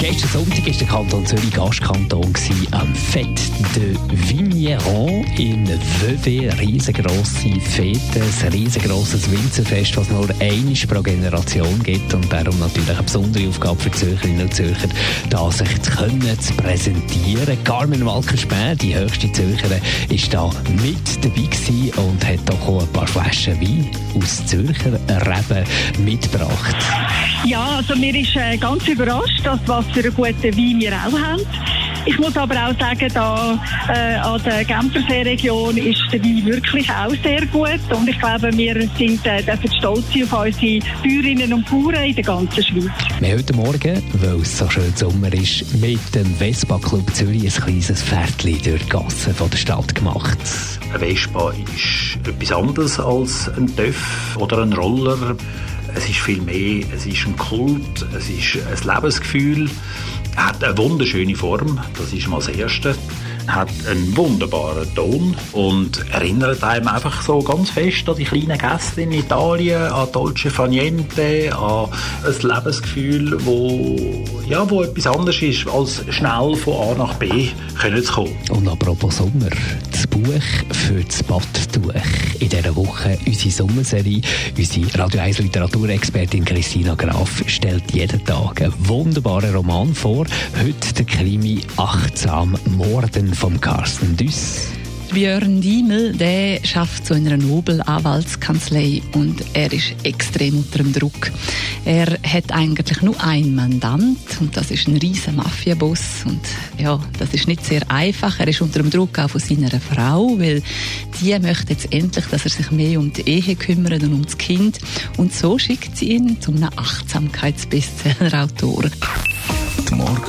Gestern Sonntag war der Kanton Zürich Gastkanton am Fête de Vigneron in Vevey. Riesengrosse Fete, ein riesengroßes Winzerfest, was nur einmal pro Generation gibt und darum natürlich eine besondere Aufgabe für Zürcherinnen und Zürcher, da sich zu können, zu präsentieren. Carmen Walker-Späh, die höchste Zürcherin, ist da mit dabei gewesen und hat auch ein paar Flaschen Wein aus Zürcher Reben mitgebracht. Ja, also mir ist äh, ganz überrascht, dass was für einen guten Wein wir auch haben. Ich muss aber auch sagen, da äh, an der Genfersee-Region ist der Wein wirklich auch sehr gut und ich glaube, wir sind äh, dürfen stolz auf unsere Bäuerinnen und Bauern in der ganzen Schweiz. Wir haben heute Morgen, weil es so schön Sommer ist, mit dem Vespa Club Zürich ein kleines Pferdchen durch die Gassen von der Stadt gemacht. Ein Vespa ist etwas anderes als ein TÜV oder ein Roller. Es ist viel mehr, es ist ein Kult, es ist ein Lebensgefühl. Hat eine wunderschöne Form, das ist mal das Erste. Er hat einen wunderbaren Ton und erinnert einem einfach so ganz fest an die kleinen Gäste in Italien, an Dolce Faniente, an ein Lebensgefühl, wo, ja, wo etwas anderes ist, als schnell von A nach B können zu kommen. Und apropos Sommer, Buch für das Badtuch. In dieser Woche unsere Sommerserie. Unsere Radio 1 Literaturexpertin Christina Graf stellt jeden Tag einen wunderbaren Roman vor. Heute der Krimi Achtsam Morden von Carsten Düss. Björn Diemel, der schafft zu einer Nobelanwaltskanzlei und er ist extrem unter dem Druck. Er hat eigentlich nur einen Mandant und das ist ein riesen Mafiaboss und ja, das ist nicht sehr einfach. Er ist unter dem Druck auch von seiner Frau, weil die möchte jetzt endlich, dass er sich mehr um die Ehe kümmert und um das Kind und so schickt sie ihn zum Achtsamkeitsbestseller-Autor.